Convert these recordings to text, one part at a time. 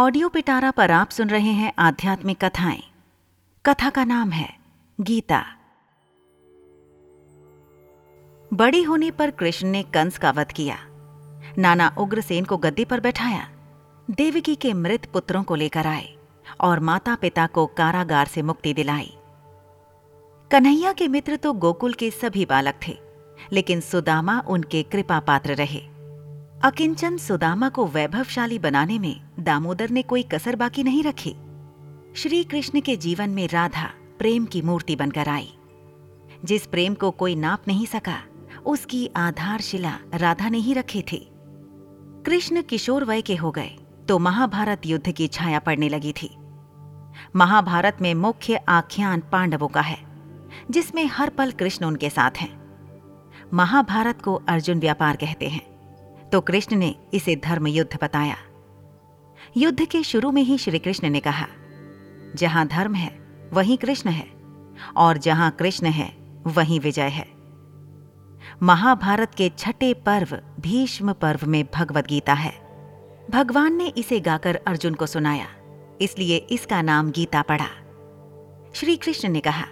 Audio पिटारा पर आप सुन रहे हैं आध्यात्मिक कथाएँ। कथा का नाम है गीता। बड़ी होने पर कृष्ण ने कंस का वध किया। नाना उग्रसेन को गद्दी पर बैठाया। देवकी के मृत पुत्रों को लेकर आए और माता पिता को कारागार से मुक्ति दिलाई। कन्हैया के मित्र तो गोकुल के सभी बालक थे, लेकिन सुदामा उनके कृपा पात्र रहे। अकिंचन सुदामा को वैभवशाली बनाने में दामोदर ने कोई कसर बाकी नहीं रखी। श्री कृष्ण के जीवन में राधा प्रेम की मूर्ति बनकर आई। जिस प्रेम को कोई नाप नहीं सका, उसकी आधारशिला राधा ने ही रखी थी। कृष्ण किशोर वय के हो गए तो महाभारत युद्ध की छाया पड़ने लगी थी। महाभारत में मुख्य आख्यान पांडवों का है, जिसमें हर पल कृष्ण उनके साथ हैं। महाभारत को अर्जुन व्यापार कहते हैं। तो कृष्ण ने इसे धर्म युद्ध बताया। युद्ध के शुरू में ही श्री कृष्ण ने कहा, जहाँ धर्म है, वहीं कृष्ण है, और जहाँ कृष्ण है, वहीं विजय है। महाभारत के छठे पर्व भीष्म पर्व में भगवत गीता है। भगवान ने इसे गाकर अर्जुन को सुनाया, इसलिए इसका नाम गीता पड़ा। श्री कृष्ण ने कहा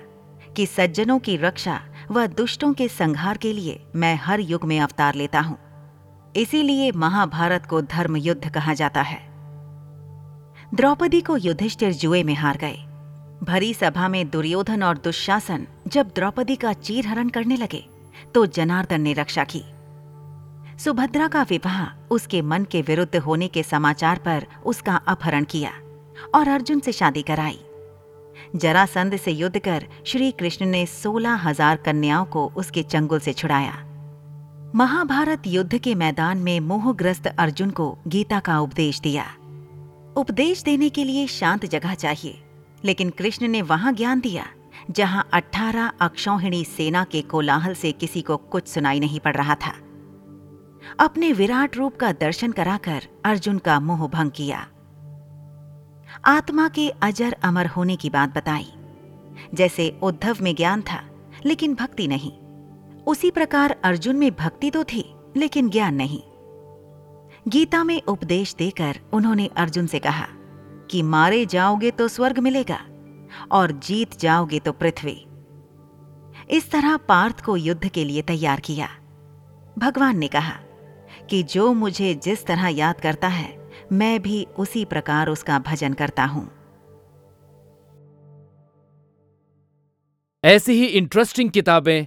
कि सज्जनों की रक्षा व दुष्टों के संहार के लिए मैं हर युग में अवतार लेता हूँ। इसीलिए महाभारत को धर्म युद्ध कहा जाता है। द्रौपदी को युधिष्ठिर जुए में हार गए। भरी सभा में दुर्योधन और दुशासन जब द्रौपदी का चीरहरण करने लगे तो जनार्दन ने रक्षा की। सुभद्रा का विवाह उसके मन के विरुद्ध होने के समाचार पर उसका अपहरण किया और अर्जुन से शादी कराई। जरासंध से युद्ध कर श्री कृष्ण ने सोलह हज़ार कन्याओं को उसके चंगुल से छुड़ाया। महाभारत युद्ध के मैदान में मोहग्रस्त अर्जुन को गीता का उपदेश दिया। उपदेश देने के लिए शांत जगह चाहिए, लेकिन कृष्ण ने वहाँ ज्ञान दिया, जहाँ अठारह अक्षौहिणी सेना के कोलाहल से किसी को कुछ सुनाई नहीं पड़ रहा था। अपने विराट रूप का दर्शन कराकर अर्जुन का मोह भंग किया। आत्मा के अजर अमर होने की बात बताई। जैसे उद्धव में ज्ञान था, लेकिन भक्ति नहीं। उसी प्रकार अर्जुन में भक्ति तो थी, लेकिन ज्ञान नहीं। गीता में उपदेश देकर उन्होंने अर्जुन से कहा कि मारे जाओगे तो स्वर्ग मिलेगा और जीत जाओगे तो पृथ्वी। इस तरह पार्थ को युद्ध के लिए तैयार किया। भगवान ने कहा कि जो मुझे जिस तरह याद करता है, मैं भी उसी प्रकार उसका भजन करता हूँ। ऐसी ही इंटरेस्टिंग किताबें